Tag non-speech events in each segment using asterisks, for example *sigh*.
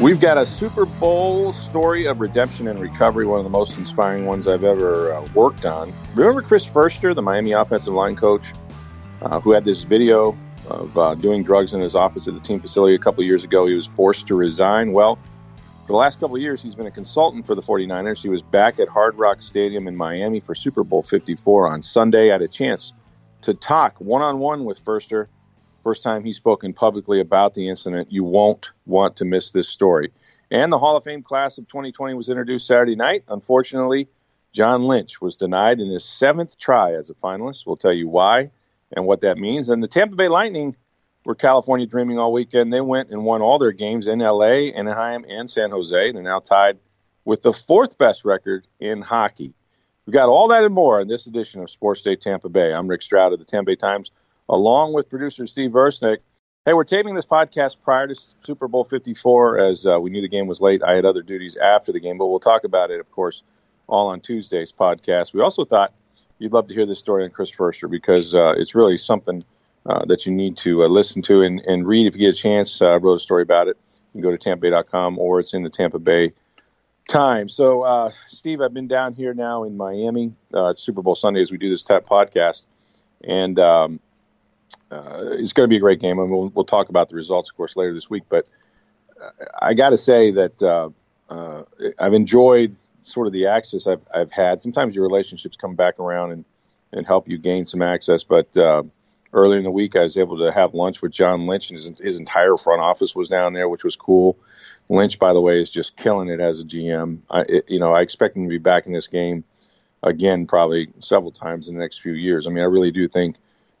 We've got a Super Bowl story of redemption and recovery, one of the most inspiring ones I've ever uh, worked on. Remember Chris Foerster, the Miami offensive line coach, uh, who had this video of uh, doing drugs in his office at the team facility a couple years ago? He was forced to resign. Well, for the last couple years, he's been a consultant for the 49ers. He was back at Hard Rock Stadium in Miami for Super Bowl 54 on Sunday. I had a chance to talk one on one with Foerster First time he's spoken publicly about the incident. You won't want to miss this story. And the Hall of Fame class of 2020 was introduced Saturday night. Unfortunately, John Lynch was denied in his seventh try as a finalist. We'll tell you why and what that means. And the Tampa Bay Lightning were California dreaming all weekend. They went and won all their games in LA, Anaheim, and San Jose. They're now tied with the fourth best record in hockey. We've got all that and more in this edition of Sports Day Tampa Bay. I'm Rick Stroud of the Tampa Bay Times along with producer Steve Versnick. Hey, we're taping this podcast prior to Super Bowl 54 as uh, we knew the game was late. I had other duties after the game, but we'll talk about it, of course, all on Tuesday's podcast. We also thought you'd love to hear this story on Chris Foerster because uh, it's really something uh, that you need to uh, listen to and, and, read if you get a chance. Uh, I wrote a story about it. You can go to tampabay.com or it's in the Tampa Bay Times. So, uh, Steve, I've been down here now in Miami. it's Super Bowl Sunday as we do this podcast. And um, uh, it's going to be a great game, and we'll, we'll talk about the results, of course, later this week. But uh, I got to say that uh, uh, I've enjoyed sort of the access I've, I've had. Sometimes your relationships come back around and, and help you gain some access. But uh, earlier in the week, I was able to have lunch with John Lynch, and his, his entire front office was down there, which was cool. Lynch, by the way, is just killing it as a GM. I, it, you know, I expect him to be back in this game again, probably several times in the next few years. I mean, I really do think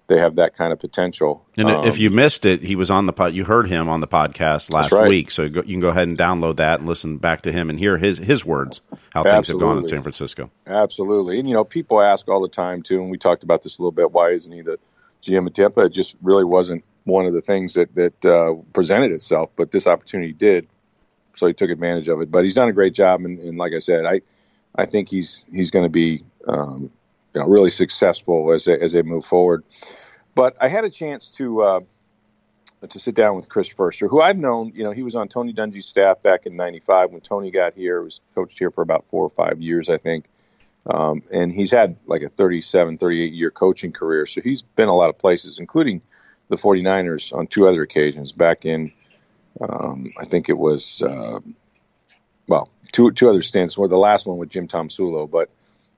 they have that kind of potential. And um, if you missed it, he was on the pod. You heard him on the podcast last right. week, so you can go ahead and download that and listen back to him and hear his his words how Absolutely. things have gone in San Francisco. Absolutely, and you know people ask all the time too, and we talked about this a little bit. Why isn't he the GM of Tampa? It just really wasn't one of the things that that uh, presented itself, but this opportunity did, so he took advantage of it. But he's done a great job, and, and like I said, I I think he's he's going to be. Um, you know, really successful as they, as they move forward. But I had a chance to uh, to sit down with Chris Foerster, who I've known. You know, he was on Tony Dungy's staff back in '95 when Tony got here. He was coached here for about four or five years, I think. Um, and he's had like a 37, 38 year coaching career. So he's been a lot of places, including the 49ers on two other occasions back in, um, I think it was, uh, well, two, two other stints, or the last one with Jim Tomsula, but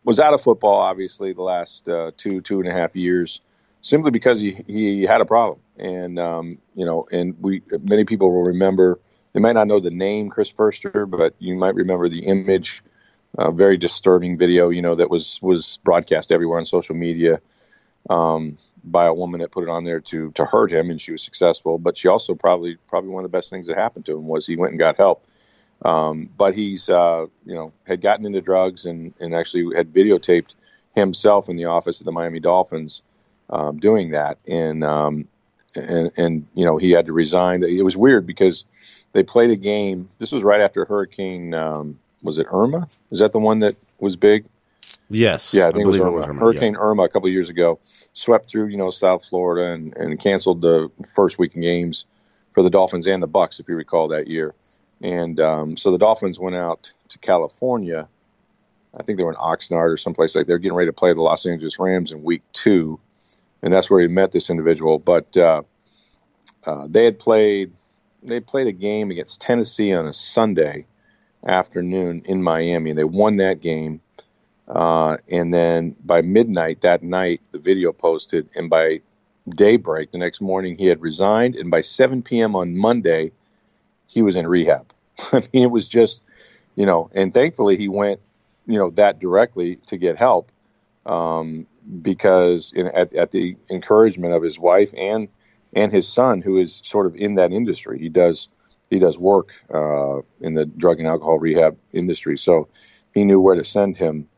was out of football, obviously, the last uh, two, two and a half years simply because he, he had a problem. And, um, you know, and we, many people will remember, they might not know the name Chris Foerster, but you might remember the image, a very disturbing video, you know, that was, was broadcast everywhere on social media, um, by a woman that put it on there to, to hurt him. And she was successful, but she also probably, probably one of the best things that happened to him was he went and got help. Um, but he's, uh, you know, had gotten into drugs and, and actually had videotaped himself in the office of the Miami Dolphins um, doing that, and um, and and you know he had to resign. It was weird because they played a game. This was right after Hurricane. Um, was it Irma? Is that the one that was big? Yes. Yeah, I think I it, was Irma. it, was Irma. Hurricane yeah. Irma a couple years ago swept through you know South Florida and, and canceled the first week of games for the Dolphins and the Bucs, if you recall that year. And um, so the Dolphins went out to California. I think they were in Oxnard or someplace like they're getting ready to play the Los Angeles Rams in week two and that's where he met this individual. But uh, uh, they had played they played a game against Tennessee on a Sunday afternoon in Miami, and they won that game. Uh, and then by midnight that night, the video posted, and by daybreak the next morning, he had resigned, and by 7 p.m. on Monday, he was in rehab. *laughs* I mean, it was just, you know, and thankfully he went, you know, that directly to get help. Um, because in, at, at, the encouragement of his wife and and his son, who is sort of in that industry. He does he does work uh, in the drug and alcohol rehab industry, so he knew where to send him.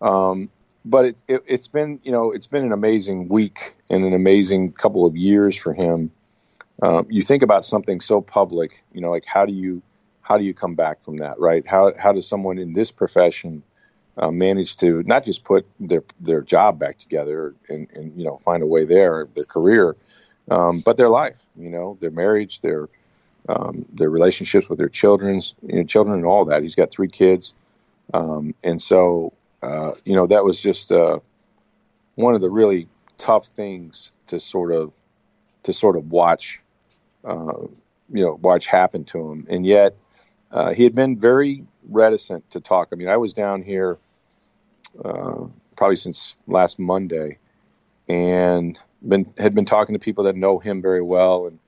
Um, but it, it, it's been you know it's been an amazing week and an amazing couple of years for him. Um, you think about something so public, you know, like how do you how do you come back from that, right? How how does someone in this profession uh, manage to not just put their their job back together and, and you know find a way there, their career, um, but their life, you know, their marriage, their um, their relationships with their children's you know, children and all that. He's got three kids, um, and so uh, you know that was just uh, one of the really tough things to sort of to sort of watch, you know, watch happen to him. And yet uh, he had been very reticent to talk. I mean, I was down here uh, probably since last Monday, and been had been talking to people that know him very well and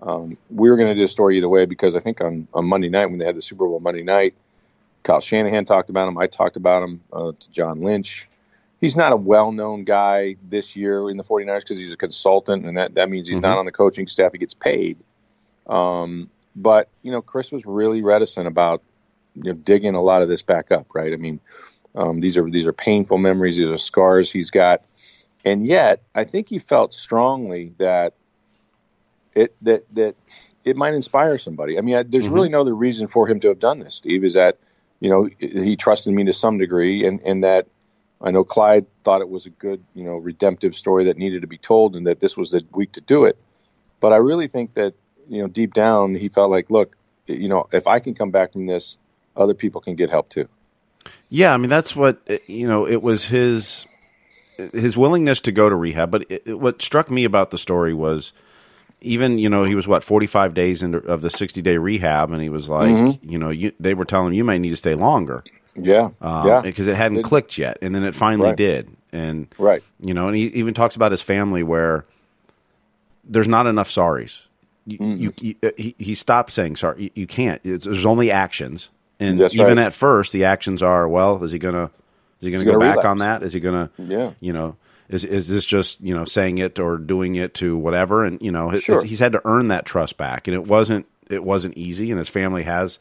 um, we were going to do a story either way because I think on, on Monday night when they had the Super Bowl Monday night, Kyle Shanahan talked about him. I talked about him uh, to John Lynch. He's not a well known guy this year in the 49ers because he's a consultant, and that, that means he's mm-hmm. not on the coaching staff. He gets paid. Um, but, you know, Chris was really reticent about you know, digging a lot of this back up, right? I mean, um, these are these are painful memories. These are scars he's got, and yet I think he felt strongly that it that that it might inspire somebody. I mean, I, there's mm-hmm. really no other reason for him to have done this. Steve is that you know he trusted me to some degree, and and that I know Clyde thought it was a good you know redemptive story that needed to be told, and that this was the week to do it. But I really think that you know deep down he felt like, look, you know, if I can come back from this, other people can get help too. Yeah, I mean that's what you know. It was his his willingness to go to rehab, but it, what struck me about the story was even you know he was what 45 days into, of the 60 day rehab and he was like mm-hmm. you know you, they were telling him you may need to stay longer yeah um, yeah because it hadn't it, clicked yet and then it finally right. did and right you know and he even talks about his family where there's not enough sorries you, mm-hmm. you, you uh, he, he stopped saying sorry you, you can't it's, there's only actions and That's even right. at first the actions are well is he gonna is he gonna go gonna back relapse. on that is he gonna yeah you know is is this just you know saying it or doing it to whatever? And you know, sure. he's had to earn that trust back, and it wasn't it wasn't easy. And his family has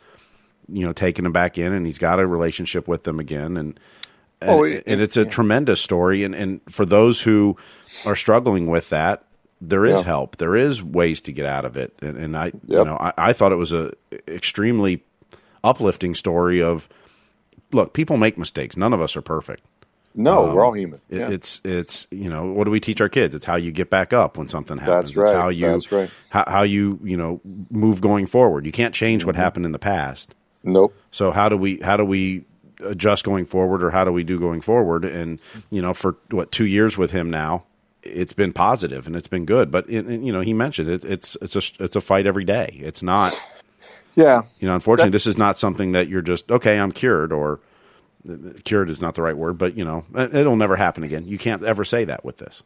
you know taking him back in, and he's got a relationship with them again, and. And, oh, it, and it's a yeah. tremendous story, and, and for those who are struggling with that, there is yeah. help. There is ways to get out of it, and, and I, yep. you know, I, I, thought it was a extremely uplifting story of, look, people make mistakes. None of us are perfect, no, um, we're all human. Yeah. It's it's you know what do we teach our kids? It's how you get back up when something happens. That's right. It's how you That's right. how, how you you know move going forward. You can't change mm-hmm. what happened in the past. Nope. So how do we how do we adjust going forward, or how do we do going forward? And you know, for what two years with him now, it's been positive and it's been good. But it, you know, he mentioned it, it's it's a it's a fight every day. It's not. Yeah. You know, unfortunately, That's, this is not something that you're just okay. I'm cured or cured is not the right word, but you know, it'll never happen again. You can't ever say that with this.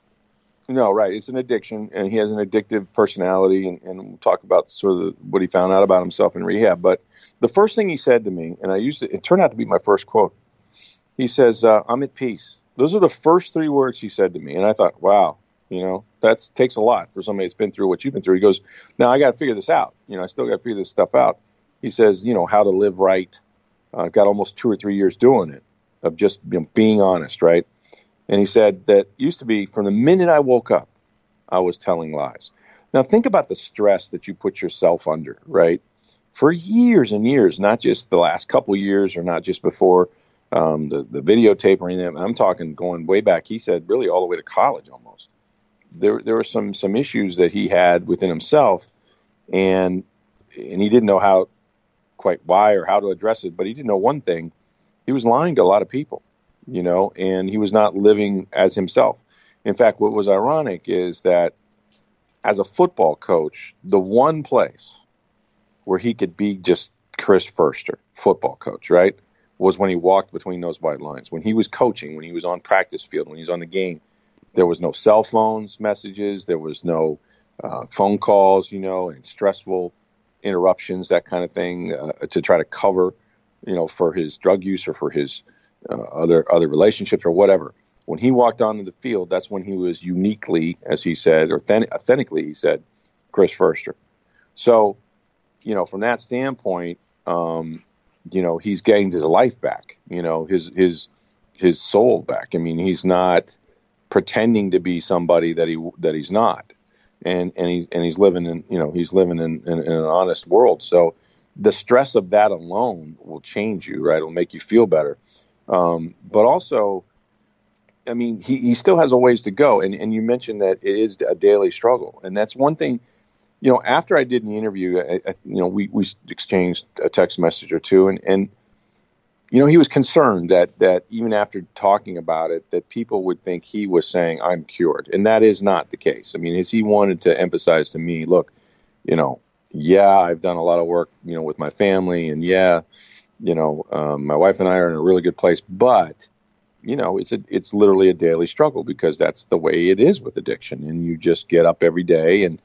No, right. It's an addiction, and he has an addictive personality, and, and we'll talk about sort of what he found out about himself in rehab. But the first thing he said to me, and I used it, it turned out to be my first quote. He says, uh, "I'm at peace." Those are the first three words he said to me, and I thought, "Wow, you know, that takes a lot for somebody that's been through what you've been through." He goes, "Now I got to figure this out. You know, I still got to figure this stuff out." He says, "You know, how to live right." uh, got almost two or three years doing it of just you know, being honest, right? And he said that used to be from the minute I woke up, I was telling lies. Now think about the stress that you put yourself under, right? For years and years, not just the last couple years or not just before um, the, the videotape or anything. I'm talking going way back. He said really all the way to college almost. There, there were some some issues that he had within himself, and and he didn't know how quite why or how to address it, but he didn't know one thing. He was lying to a lot of people, you know, and he was not living as himself. In fact, what was ironic is that as a football coach, the one place where he could be just Chris Foerster, football coach, right, was when he walked between those white lines. When he was coaching, when he was on practice field, when he was on the game, there was no cell phones messages, there was no uh, phone calls, you know, and stressful interruptions, that kind of thing, uh, to try to cover, you know, for his drug use or for his uh, other other relationships or whatever. when he walked onto the field, that's when he was uniquely, as he said, or authentically, he said, Chris Foerster. So, you know, from that standpoint, um, you know, he's gained his life back. You know, his his his soul back. I mean, he's not pretending to be somebody that he that he's not, and and he and he's living in you know he's living in, in, in an honest world. So the stress of that alone will change you, right? It'll make you feel better. Um, but also, I mean, he, he still has a ways to go. And, and you mentioned that it is a daily struggle. And that's one thing, you know, after I did the interview, I, I, you know, we, we exchanged a text message or two. And, and, you know, he was concerned that, that even after talking about it, that people would think he was saying, I'm cured. And that is not the case. I mean, as he wanted to emphasize to me, look, you know, yeah, I've done a lot of work, you know, with my family, and yeah, you know, um, my wife and I are in a really good place, but you know, it's a, it's literally a daily struggle because that's the way it is with addiction, and you just get up every day and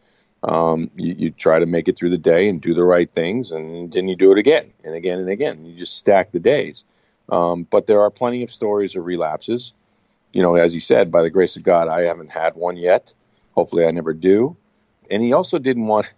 um, you, you, try to make it through the day and do the right things, and then you do it again and again and again. You just stack the days. Um, but there are plenty of stories of relapses. You know, as you said, by the grace of God, I haven't had one yet. Hopefully, I never do. And he also didn't want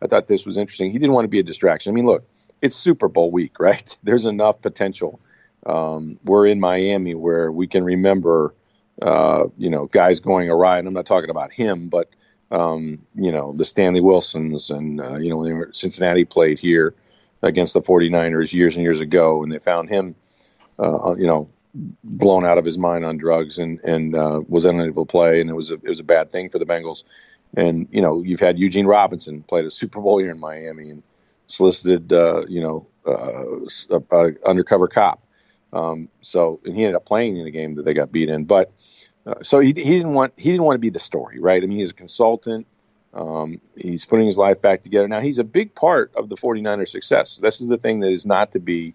I thought this was interesting. He didn't want to be a distraction. I mean, look, it's Super Bowl week, *laughs* right? There's enough potential. Um, we're in Miami where we can remember, uh, you know, guys going awry. And I'm not talking about him, but, um, you know, the Stanley Wilsons and, uh, you know, Cincinnati played here against the 49ers years and years ago, and they found him, uh, you know, blown out of his mind on drugs and and uh, was unable to play, and it was a it was a bad thing for the Bengals. And you know, you've had Eugene Robinson played a Super Bowl here in Miami and solicited, uh, you know, uh, a, a undercover cop. Um, so, and he ended up playing in the game that they got beat in. But uh, so he, he didn't want he didn't want to be the story, right? I mean, he's a consultant. Um, he's putting his life back together. Now, he's a big part of the 49ers' success. This is the thing that is not to be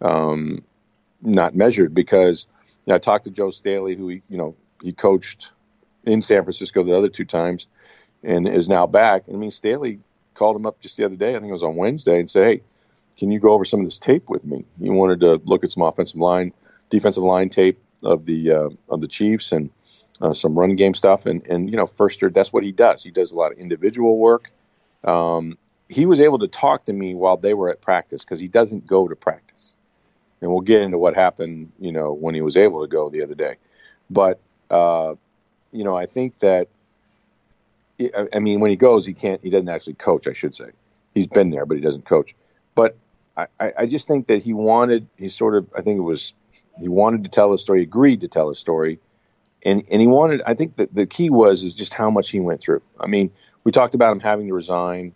um, not measured because you know, I talked to Joe Staley, who he, you know he coached in San Francisco the other two times, and is now back. I mean, Staley called him up just the other day. I think it was on Wednesday, and said, "Hey, can you go over some of this tape with me?" He wanted to look at some offensive line, defensive line tape of the uh, of the Chiefs and uh, some run game stuff. And and you know, first year, that's what he does. He does a lot of individual work. Um, he was able to talk to me while they were at practice because he doesn't go to practice. And we'll get into what happened, you know, when he was able to go the other day. But uh, you know, I think that, I mean, when he goes, he can't, he doesn't actually coach, I should say. He's been there, but he doesn't coach. But I, I just think that he wanted, he sort of, I think it was, he wanted to tell a story, agreed to tell a story. And, and he wanted, I think that the key was, is just how much he went through. I mean, we talked about him having to resign.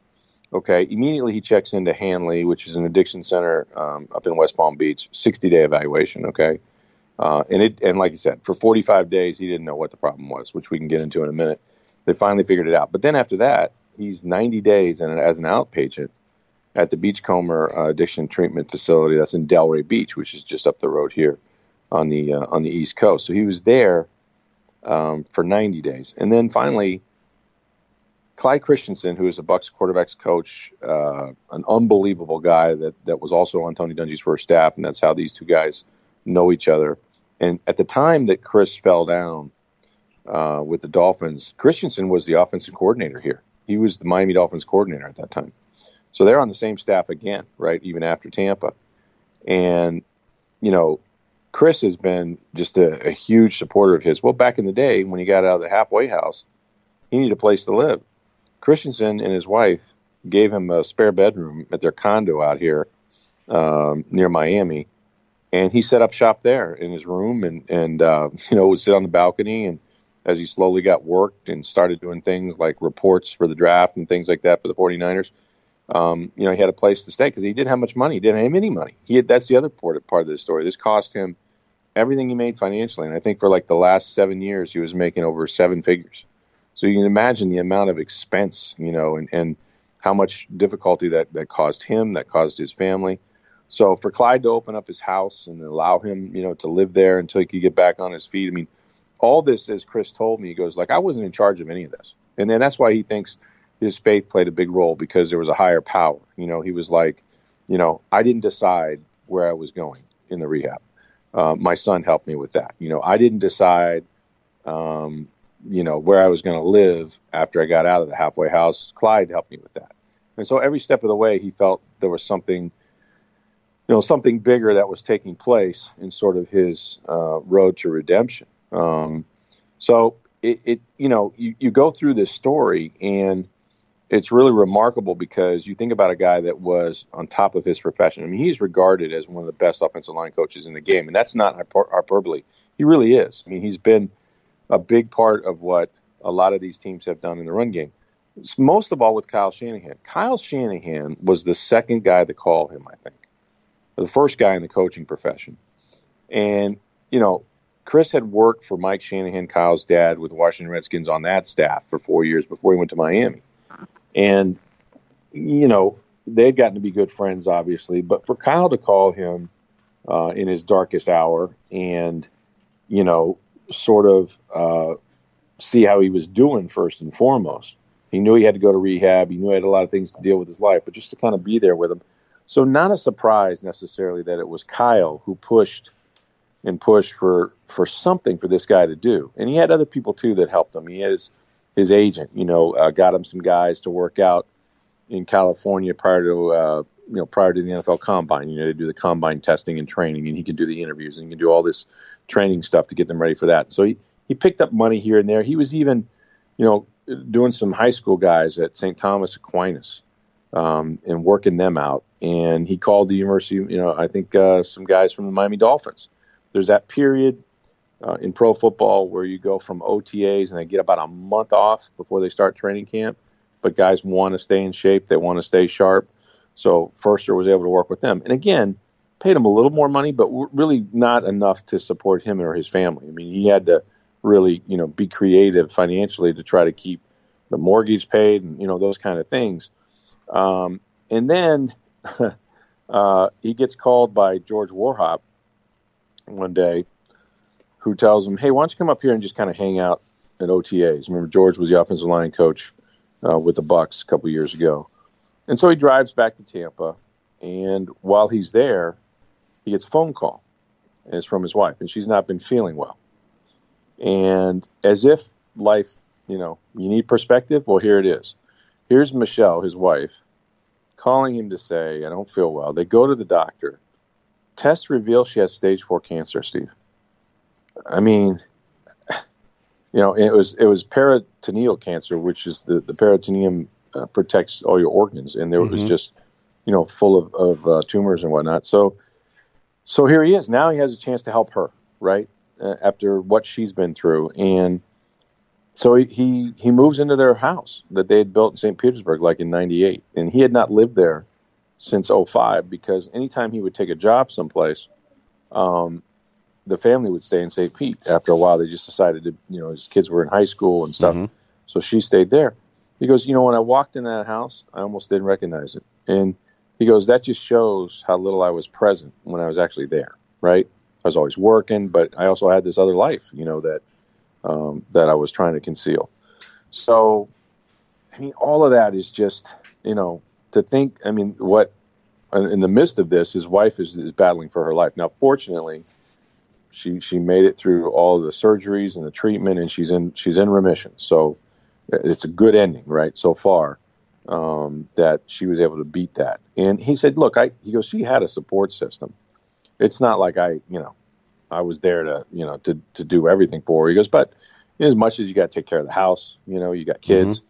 Okay. Immediately he checks into Hanley, which is an addiction center um, up in West Palm Beach, 60 day evaluation. Okay. Uh, and it and like you said, for 45 days he didn't know what the problem was, which we can get into in a minute. They finally figured it out. But then after that, he's 90 days and as an outpatient at the Beachcomber uh, Addiction Treatment Facility that's in Delray Beach, which is just up the road here on the uh, on the East Coast. So he was there um, for 90 days, and then finally. Clyde Christensen, who is the Bucs quarterbacks coach, uh, an unbelievable guy that, that was also on Tony Dungy's first staff, and that's how these two guys know each other. And at the time that Chris fell down uh, with the Dolphins, Christensen was the offensive coordinator here. He was the Miami Dolphins coordinator at that time. So they're on the same staff again, right? Even after Tampa. And, you know, Chris has been just a, a, huge supporter of his. Well, back in the day when he got out of the halfway house, he needed a place to live. Christensen and his wife gave him a spare bedroom at their condo out here um, near Miami and he set up shop there in his room and and uh, *laughs* you know would sit on the balcony and as he slowly got worked and started doing things like reports for the draft and things like that for the 49ers um, you know he had a place to stay because he didn't have much money. He didn't have any money. He had, that's the other part, part of the story. This cost him everything he made financially. And i think for like the last seven years he was making over seven figures. So you can imagine the amount of expense you know and, and how much difficulty that, that caused him that caused his family. So for Clyde to open up his house and allow him, you know, to live there until he could get back on his feet. I mean, all this, as Chris told me, he goes like, I wasn't in charge of any of this, and then that's why he thinks his faith played a big role because there was a higher power. You know, he was like, you know, I didn't decide where I was going in the rehab. uh, my son helped me with that. You know, I didn't decide, um, you know, where I was going to live after I got out of the halfway house. Clyde helped me with that, and so every step of the way, he felt there was something, you know, something bigger that was taking place in sort of his uh, road to redemption. Um, so it, it, you know, you, you go through this story and it's really remarkable because you think about a guy that was on top of his profession. I mean, he's regarded as one of the best offensive line coaches in the game, and that's not hyperbole. He really is. I mean, he's been a big part of what a lot of these teams have done in the run game. Most of all with Kyle Shanahan. Kyle Shanahan was the second guy to call him, I think, the first guy in the coaching profession. And, you know, Chris had worked for Mike Shanahan, Kyle's dad, with the Washington Redskins on that staff for four years before he went to Miami. And, you know, they'd gotten to be good friends, obviously. But for Kyle to call him uh, in his darkest hour and, you know, sort of uh, see how he was doing first and foremost. He knew he had to go to rehab. He knew he had a lot of things to deal with his life, but just to kind of be there with him. So, not a surprise necessarily that it was Kyle who pushed and pushed for for something for this guy to do. And he had other people too that helped him. He had his his agent, you know, uh, got him some guys to work out in California prior to uh, you know prior to the NFL Combine. You know, they do the combine testing and training, and he can do the interviews and he can do all this training stuff to get them ready for that. So he he picked up money here and there. He was even, you know, doing some high school guys at St. Thomas Aquinas um, and working them out. And he called the university, you know, I think uh, some guys from the Miami Dolphins. There's that period uh, in pro football where you go from OTAs and they get about a month off before they start training camp. But guys want to stay in shape, they want to stay sharp. So Foerster was able to work with them. And again, paid him a little more money, but really not enough to support him or his family. I mean, he had to really, you know, be creative financially to try to keep the mortgage paid and, you know, those kind of things. Um, and then *laughs* uh, he gets called by George Warhop one day who tells him, "Hey, why don't you come up here and just kind of hang out at OTAs?" Remember, George was the offensive line coach uh, with the Bucs a couple years ago, and so he drives back to Tampa. And while he's there, he gets a phone call, and it's from his wife, and she's not been feeling well. And as if life, you know, you need perspective. Well, here it is. Here's Michelle, his wife, calling him to say, "I don't feel well." They go to the doctor. Tests reveal she has stage four cancer, Steve. I mean, you know, it was it was peritoneal cancer, which is the the peritoneum uh, protects all your organs, and there mm-hmm. was just you know full of of uh, tumors and whatnot. So, so here he is. Now he has a chance to help her, right? Uh, after what she's been through, and so he, he he moves into their house that they had built in St. Petersburg, like in '98, and he had not lived there since 05 because anytime he would take a job someplace, um, the family would stay in St. Pete. After a while, they just decided to, you know, his kids were in high school and stuff. Mm-hmm. So she stayed there. He goes, you know, when I walked in that house, I almost didn't recognize it. And he goes, that just shows how little I was present when I was actually there, right? I was always working, but I also had this other life, you know, that um, that I was trying to conceal. So, I mean, all of that is just, you know, to think. I mean, what in the midst of this, his wife is, is battling for her life. Now, fortunately, she she made it through all the surgeries and the treatment, and she's in she's in remission. So it's a good ending, right? So far, um, that she was able to beat that. And he said, "Look, I," he goes, "She had a support system. It's not like I, you know, I was there to, you know, to to do everything for her." He goes, "But as much as you got to take care of the house, you know, you got kids,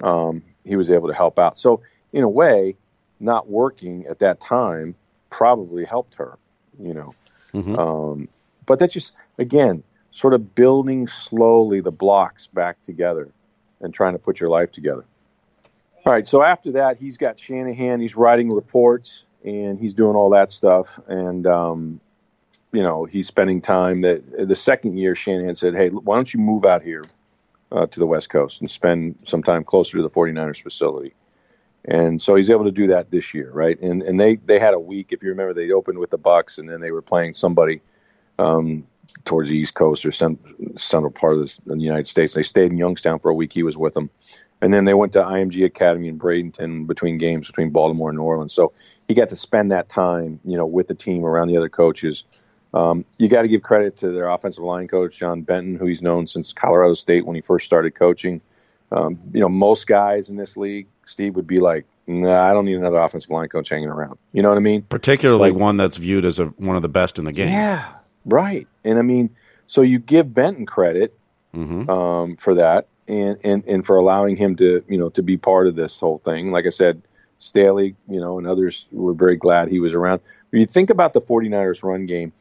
mm-hmm. um, he was able to help out. So in a way, not working at that time probably helped her, you know." Mm-hmm. Um, but that just, again, sort of building slowly the blocks back together and trying to put your life together. All right, so after that, he's got Shanahan. He's writing reports and he's doing all that stuff. And, um, you know, he's spending time that the second year, Shanahan said, Hey, why don't you move out here uh, to the West Coast and spend some time closer to the 49ers facility? And so he's able to do that this year, right? And and they they had a week, if you remember, they opened with the Bucs, and then they were playing somebody um, towards the East Coast or some central part of the United States. They stayed in Youngstown for a week. He was with them. And then they went to IMG Academy in Bradenton between games between Baltimore and New Orleans. So he got to spend that time, you know, with the team around the other coaches. Um, you got to give credit to their offensive line coach John Benton, who he's known since Colorado State when he first started coaching. Um, you know, most guys in this league, Steve, would be like, nah, I don't need another offensive line coach hanging around. You know what I mean? Particularly like, one that's viewed as a, one of the best in the game. Yeah, right. And I mean, so you give Benton credit mm-hmm. um, for that, and, and and for allowing him to you know to be part of this whole thing. Like I said, Staley, you know, and others were very glad he was around. When you think about the 49ers run game,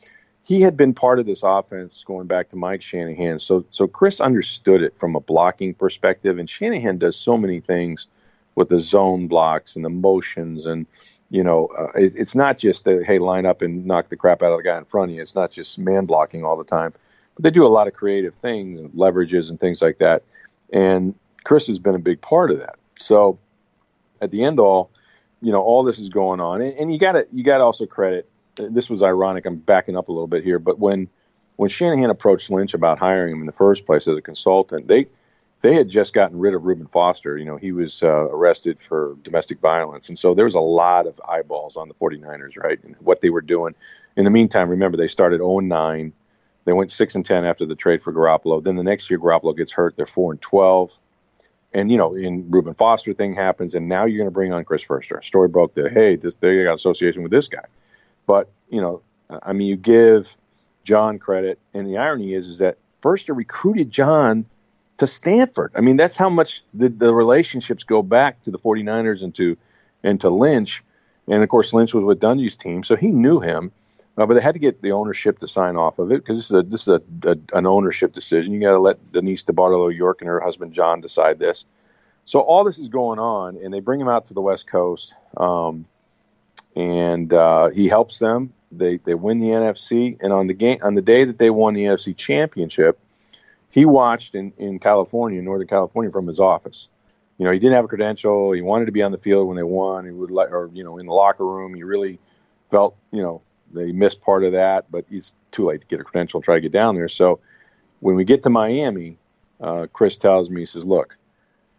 he had been part of this offense going back to Mike Shanahan. So so Chris understood it from a blocking perspective, and Shanahan does so many things with the zone blocks and the motions and you know, uh, it, it's not just the hey line up and knock the crap out of the guy in front of you. It's not just man blocking all the time, but they do a lot of creative things, leverages and things like that. And Chris has been a big part of that. So at the end all, you know, all this is going on, and, and you got to you got to also credit. This was ironic. I'm backing up a little bit here, but when when Shanahan approached Lynch about hiring him in the first place as a consultant, they they had just gotten rid of Reuben Foster. You know, he was uh, arrested for domestic violence. And so there was a lot of eyeballs on the 49ers, right, and what they were doing. In the meantime, remember, they started 0 9. They went 6 and 10 after the trade for Garoppolo. Then the next year, Garoppolo gets hurt. They're 4 and 12. And, you know, in Reuben Foster thing happens, and now you're going to bring on Chris Foerster. Story broke that, hey, this, they got association with this guy. But, you know, I mean, you give John credit, and the irony is, is that Foerster recruited John – to Stanford. I mean, that's how much the, the relationships go back to the 49ers and to and to Lynch. And of course, Lynch was with Dungy's team, so he knew him. Uh, but they had to get the ownership to sign off of it because this is a this is a, a an ownership decision. You got to let Denise DeBartolo York and her husband John decide this. So all this is going on, and they bring him out to the West Coast, um, and uh, he helps them. They they win the NFC, and on the game on the day that they won the NFC Championship, he watched in, in California, Northern California, from his office. You know, he didn't have a credential. He wanted to be on the field when they won. He would like, or you know, in the locker room, he really felt, you know, they missed part of that. But he's too late to get a credential try to get down there. So when we get to Miami, uh, Chris tells me, he says, "Look,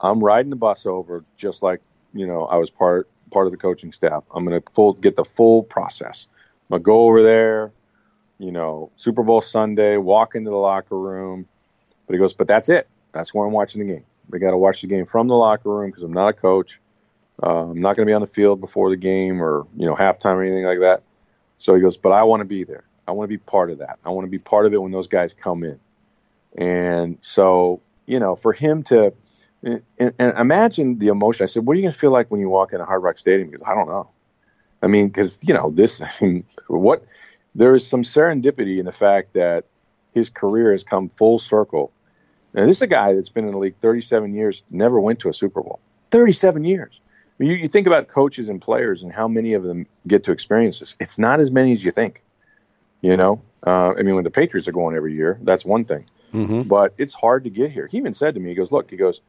I'm riding the bus over just like you know I was part part of the coaching staff. I'm going to full get the full process. I'm gonna go over there, you know, Super Bowl Sunday, walk into the locker room." But he goes, but that's it. That's where I'm watching the game. We got to watch the game from the locker room because I'm not a coach. Uh, I'm not going to be on the field before the game or you know halftime or anything like that. So he goes, but I want to be there. I want to be part of that. I want to be part of it when those guys come in. And so you know, for him to and, and imagine the emotion. I said, what are you going to feel like when you walk in a Hard Rock Stadium? Because I don't know. I mean, because you know this. *laughs* I mean, what there is some serendipity in the fact that his career has come full circle now, this is a guy that's been in the league 37 years, never went to a Super Bowl. 37 years. You, you think about coaches and players and how many of them get to experience this. It's not as many as you think. You know, uh, I mean, when the Patriots are going every year, that's one thing. Mm-hmm. But it's hard to get here. He even said to me, he goes, "Look, he goes,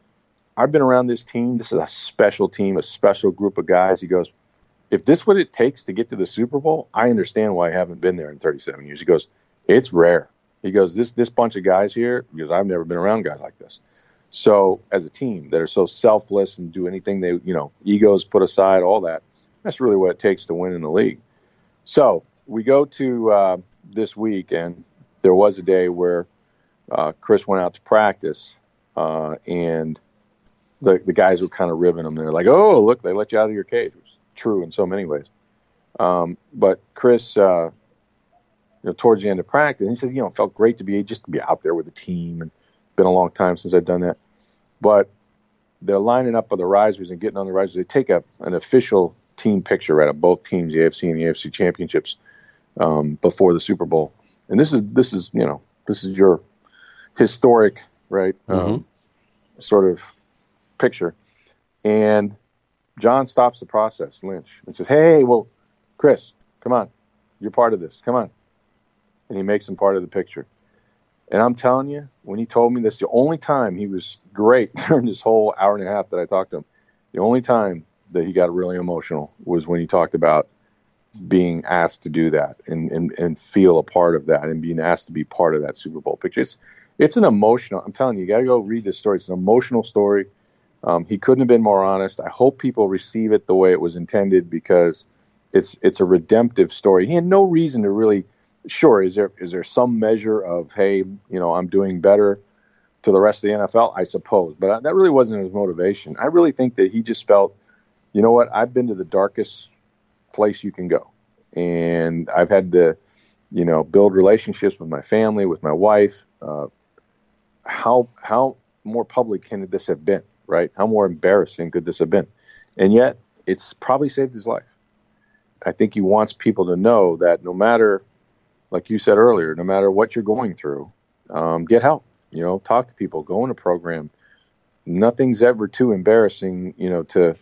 I've been around this team. This is a special team, a special group of guys." He goes, "If this what it takes to get to the Super Bowl, I understand why I haven't been there in 37 years." He goes, "It's rare." He goes, this this bunch of guys here, because I've never been around guys like this. So as a team that are so selfless and do anything they, you know, egos put aside, all that. That's really what it takes to win in the league. So we go to uh, this week, and there was a day where uh, Chris went out to practice, uh, and the the guys were kind of ribbing him. They're like, "Oh, look, they let you out of your cage." Was true in so many ways. Um, but Chris uh, you know, towards the end of practice. And he said, you know, it felt great to be just to be out there with the team, and been a long time since I've done that. But they're lining up for the risers and getting on the risers. They take a an official team picture right of both teams, the AFC and the AFC championships, um, before the Super Bowl. And this is this is you know this is your historic right mm-hmm. um, sort of picture. And John stops the process, Lynch, and says, "Hey, well, Chris, come on, you're part of this. Come on, and he makes him part of the picture. And I'm telling you, when he told me this, the only time he was great *laughs* during this whole hour and a half that I talked to him, the only time that he got really emotional was when he talked about being asked to do that and, and, and feel a part of that and being asked to be part of that Super Bowl picture. It's, it's an emotional, I'm telling you, you got to go read this story. It's an emotional story. Um, he couldn't have been more honest. I hope people receive it the way it was intended because it's, it's a redemptive story. He had no reason to really – sure, is there is there some measure of hey, you know, I'm doing better to the rest of the NFL? I suppose, but that really wasn't his motivation. I really think that he just felt, you know what, I've been to the darkest place you can go, and I've had to, you know, build relationships with my family, with my wife. Uh, how how more public can this have been, right? How more embarrassing could this have been? And yet, it's probably saved his life. I think he wants people to know that no matter, like you said earlier, no matter what you're going through, um, get help. You know, talk to people, go in a program. Nothing's ever too embarrassing, you know, to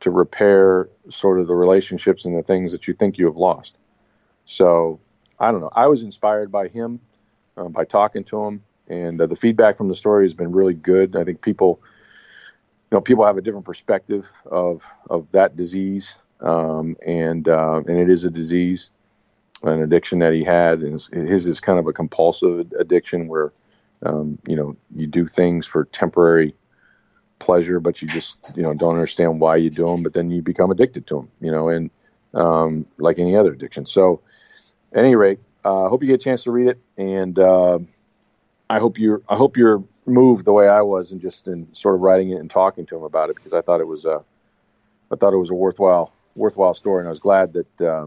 to repair sort of the relationships and the things that you think you have lost. So I don't know. I was inspired by him, uh, by talking to him, and uh, the feedback from the story has been really good. I think people, you know, people have a different perspective of of that disease, um, and uh, and it is a disease, an addiction that he had, and his is kind of a compulsive addiction where, um, you know, you do things for temporary pleasure, but you just you know don't understand why you do them, but then you become addicted to them, you know, and um, like any other addiction. So, at any rate, I uh, hope you get a chance to read it, and uh, I hope you're I hope you're moved the way I was and just in sort of writing it and talking to him about it because I thought it was a I thought it was a worthwhile worthwhile story and I was glad that uh,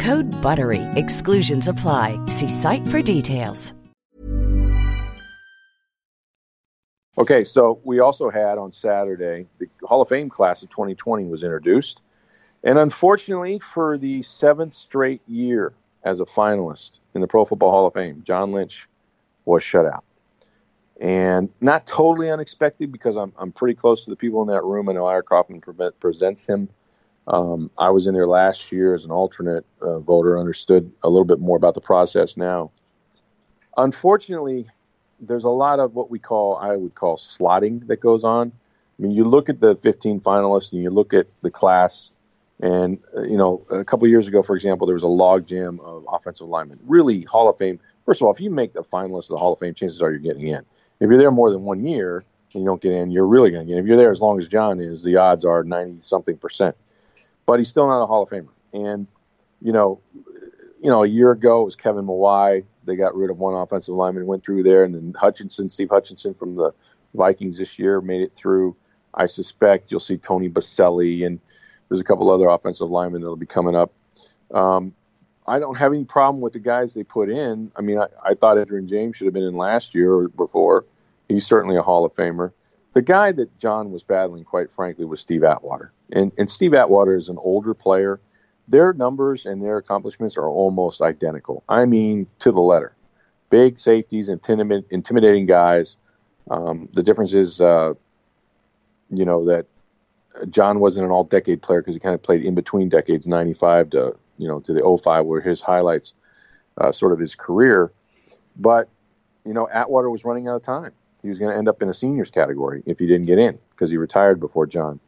Code BUTTERY. Exclusions apply. See site for details. Okay, so we also had on Saturday the Hall of Fame class of 2020 was introduced, and unfortunately for the seventh straight year as a finalist in the Pro Football Hall of Fame, John Lynch was shut out, and not totally unexpected because I'm I'm pretty close to the people in that room. I know Ira Kaufman pre- presents him. Um, I was in there last year as an alternate uh, voter, understood a little bit more about the process now. Unfortunately, there's a lot of what we call I would call slotting that goes on. I mean, you look at the 15 finalists and you look at the class, and uh, you know, a couple years ago, for example, there was a logjam of offensive linemen. Really, Hall of Fame. First of all, if you make the finalists of the Hall of Fame, chances are you're getting in. If you're there more than one year and you don't get in, you're really going to get in. If you're there as long as John is, the odds are 90 something percent. But he's still not a Hall of Famer. And you know, you know, a year ago it was Kevin Mawae they got rid of one offensive lineman, went through there, and then Hutchinson, Steve Hutchinson from the Vikings this year made it through. I suspect you'll see Tony Boselli, and there's a couple other offensive linemen that'll be coming up. Um, I don't have any problem with the guys they put in. I mean, I, I thought Edgerrin James should have been in last year or before. He's certainly a Hall of Famer. The guy that John was battling, quite frankly, was Steve Atwater. And, and Steve Atwater is an older player their numbers and their accomplishments are almost identical. I mean, to the letter. Big safeties, intimid- intimidating guys. Um, the difference is, uh, you know, that John wasn't an all-decade player because he kind of played in between decades, 95 to you know to the 05, where his highlights, uh, sort of his career. But you know, Atwater was running out of time. He was going to end up in a seniors category if he didn't get in because he retired before John.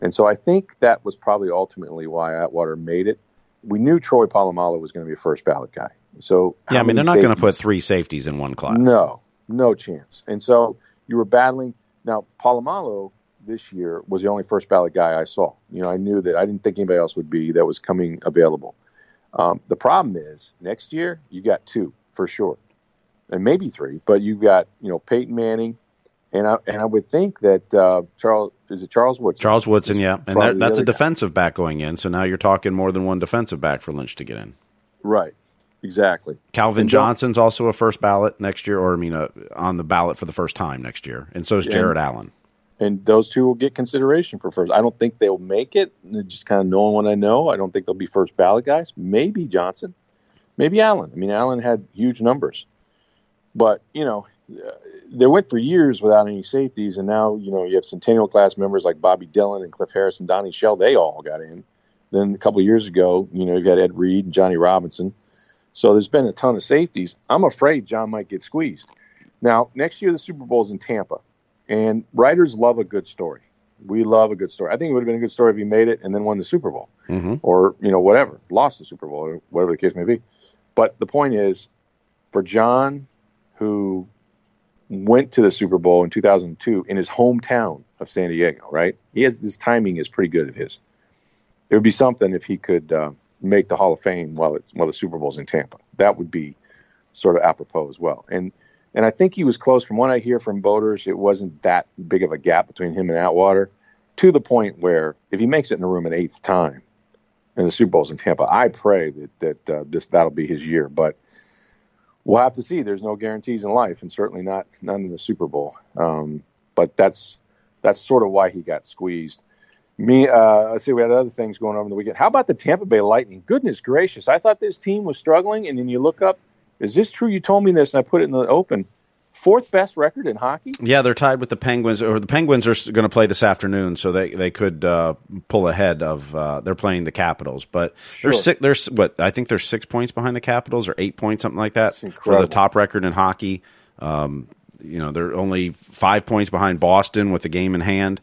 And so I think that was probably ultimately why Atwater made it. We knew Troy Polamalu was going to be a first ballot guy. So yeah, I mean they're not going to put three safeties in one class. No, no chance. And so you were battling. Now Polamalu this year was the only first ballot guy I saw. You know, I knew that I didn't think anybody else would be that was coming available. Um, the problem is next year you got two for sure, and maybe three. But you've got you know Peyton Manning, and I and I would think that uh, Charles is it Charles Woodson? Charles Woodson, yeah, and that's a defensive guy. back going in. So now you're talking more than one defensive back for Lynch to get in. Right. Exactly. Calvin and Johnson's also a first ballot next year, or I mean, uh, on the ballot for the first time next year, and so is Jared and, Allen. And those two will get consideration for first. I don't think they'll make it. Just kind of knowing what I know, I don't think they'll be first ballot guys. Maybe Johnson, maybe Allen. I mean, Allen had huge numbers, but you know, they went for years without any safeties, and now you know you have Centennial class members like Bobby Dillon and Cliff Harris and Donnie Shell. They all got in. Then a couple of years ago, you know, you got Ed Reed and Johnny Robinson. So there's been a ton of safeties. I'm afraid John might get squeezed. Now, next year the Super Bowl is in Tampa, and writers love a good story. We love a good story. I think it would have been a good story if he made it and then won the Super Bowl, mm-hmm. or you know whatever, lost the Super Bowl, or whatever the case may be. But the point is, for John, who went to the Super Bowl in 2002 in his hometown of San Diego, right? He has this timing is pretty good of his. It would be something if he could uh, make the Hall of Fame while it's while the Super Bowl's in Tampa. That would be sort of apropos as well. And and I think he was close. From what I hear from voters, it wasn't that big of a gap between him and Atwater, to the point where if he makes it in the room an eighth time, and the Super Bowl's in Tampa, I pray that that uh, this that'll be his year. But we'll have to see. There's no guarantees in life, and certainly not none in the Super Bowl. Um, but that's that's sort of why he got squeezed. Me, uh, let's see, we had other things going on in the weekend. How about the Tampa Bay Lightning? Goodness gracious, I thought this team was struggling, and then you look up. Is this true? You told me this, and I put it in the open fourth best record in hockey. Yeah, they're tied with the Penguins. Or the Penguins are going to play this afternoon, so they they could uh, pull ahead of. Uh, they're playing the Capitals, but sure. they're six. There's what I think they're six points behind the Capitals, or eight points, something like that, for the top record in hockey. Um, you know, they're only five points behind Boston with the game in hand.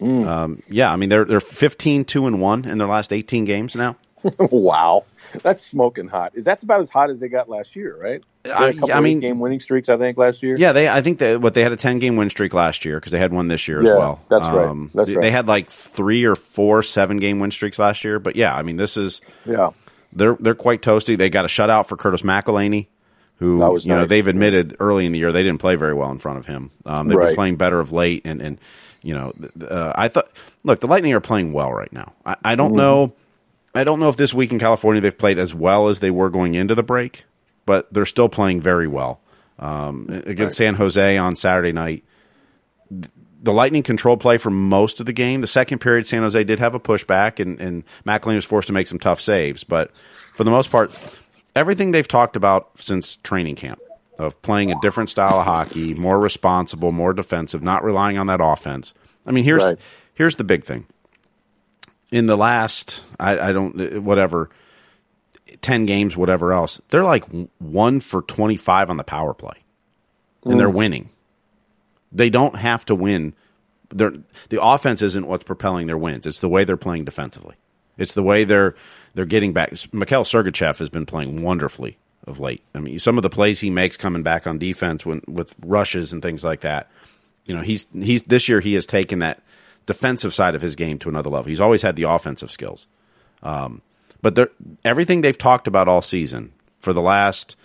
Mm. Um, yeah, I mean they're they're 15 2 and one in their last 18 games now. *laughs* wow, that's smoking hot. Is that's about as hot as they got last year, right? I, I mean, game winning streaks. I think last year. Yeah, they. I think that what they had a ten game win streak last year because they had one this year as yeah, well. That's um, right. That's they, right. They had like three or four seven game win streaks last year. But yeah, I mean, this is yeah. They're they're quite toasty. They got a shutout for Curtis McElhinney, who you nice. know they've admitted early in the year they didn't play very well in front of him. Um, they've right. been playing better of late, and and you know uh, I thought look the Lightning are playing well right now. I, I don't mm-hmm. know I don't know if this week in California they've played as well as they were going into the break, but they're still playing very well. Um, against. San Jose on Saturday night, the Lightning control play for most of the game. The second period, San Jose did have a pushback, and, and McElhinney was forced to make some tough saves. But for the most part, everything they've talked about since training camp of playing a different style of hockey, more responsible, more defensive, not relying on that offense. I mean, here's right. here's the big thing in the last I, I don't whatever ten games, whatever else, they're like one for twenty five on the power play, and mm. they're winning. They don't have to win. They're, the offense isn't what's propelling their wins. It's the way they're playing defensively. It's the way they're they're getting back. Mikhail Sergachev has been playing wonderfully of late. I mean, some of the plays he makes coming back on defense when with rushes and things like that. You know, he's he's this year he has taken that defensive side of his game to another level. He's always had the offensive skills. Um, but everything they've talked about all season for the last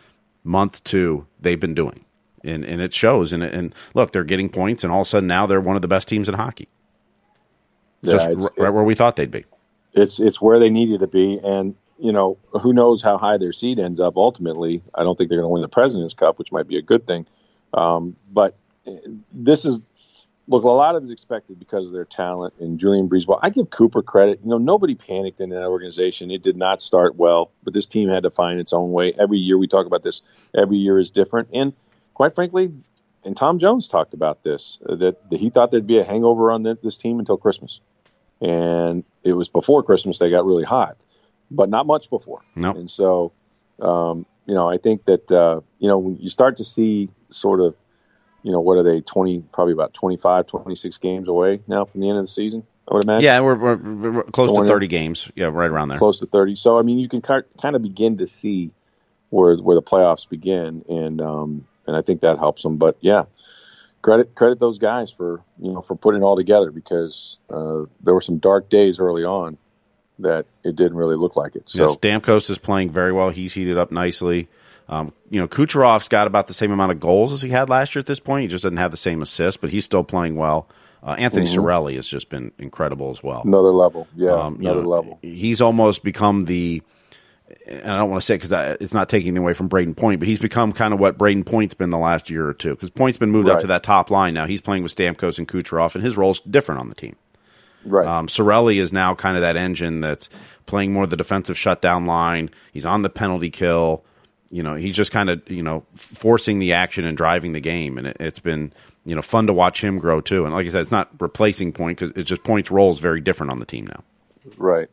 month two, they've been doing, and and it shows. And and look, they're getting points, and all of a sudden now they're one of the best teams in hockey. Yeah, Just right where we thought they'd be. It's it's where they needed to be, and you know who knows how high their seed ends up ultimately. I don't think they're going to win the President's Cup, which might be a good thing. Um, but eh, this is look, a lot of it is expected because of their talent and Julien BriseBois. I give Cooper credit. You know, nobody panicked in that organization. It did not start well, but this team had to find its own way. Every year we talk about this. Every year is different, and quite frankly, and Tom Jones talked about this uh, that, he thought there'd be a hangover on this team until Christmas, and it was before Christmas they got really hot, but not much before. No, and so. Um, you know, I think that uh, you know when you start to see sort of you know, what are they, 20, probably about 25, 26 games away now from the end of the season, I would imagine. Yeah, we're, we're, we're close so to 30 games. Yeah, right around there. Close to 30. So, I mean, you can kind of begin to see where where the playoffs begin, and um, and I think that helps them. But yeah, credit credit those guys for you know for putting it all together because uh, there were some dark days early on, that it didn't really look like it. So yeah, Stamkos is playing very well. He's heated up nicely. Um, you know, Kucherov's got about the same amount of goals as he had last year at this point. He just doesn't have the same assists, but he's still playing well. Uh, Anthony mm-hmm. Cirelli has just been incredible as well. Another level, yeah, um, another know, level. He's almost become the. And I don't want to say because it's not taking away from Brayden Point, but he's become kind of what Brayden Point's been the last year or two. Because Point's been moved right. up to that top line now. He's playing with Stamkos and Kucherov, and his role's different on the team. Right. Um, Cirelli is now kind of that engine that's playing more the defensive shutdown line. He's on the penalty kill. You know, he's just kind of you know forcing the action and driving the game, and it, has been you know fun to watch him grow too. And like I said, it's not replacing Point because it's just Point's role is very different on the team now. Right.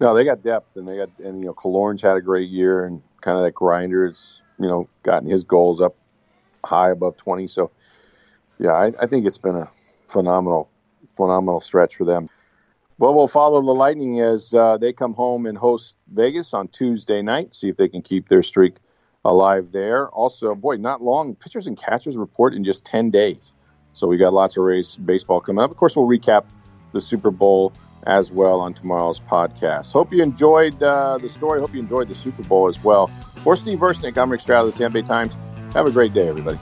No, they got depth, and they got and you know Killorn's had a great year, and kind of that grinder's you know gotten his goals up high above twenty. So yeah, I, I think it's been a phenomenal phenomenal stretch for them. Well, we'll follow the Lightning as uh, they come home and host Vegas on Tuesday night. See if they can keep their streak alive there. Also, boy, not long. Pitchers and catchers report in just 10 days. So we got lots of race baseball coming up. Of course, we'll recap the Super Bowl as well on tomorrow's podcast. Hope you enjoyed uh, the story. Hope you enjoyed the Super Bowl as well. For Steve Versnick, I'm Rick Stroud of the Tampa Bay Times. Have a great day, everybody.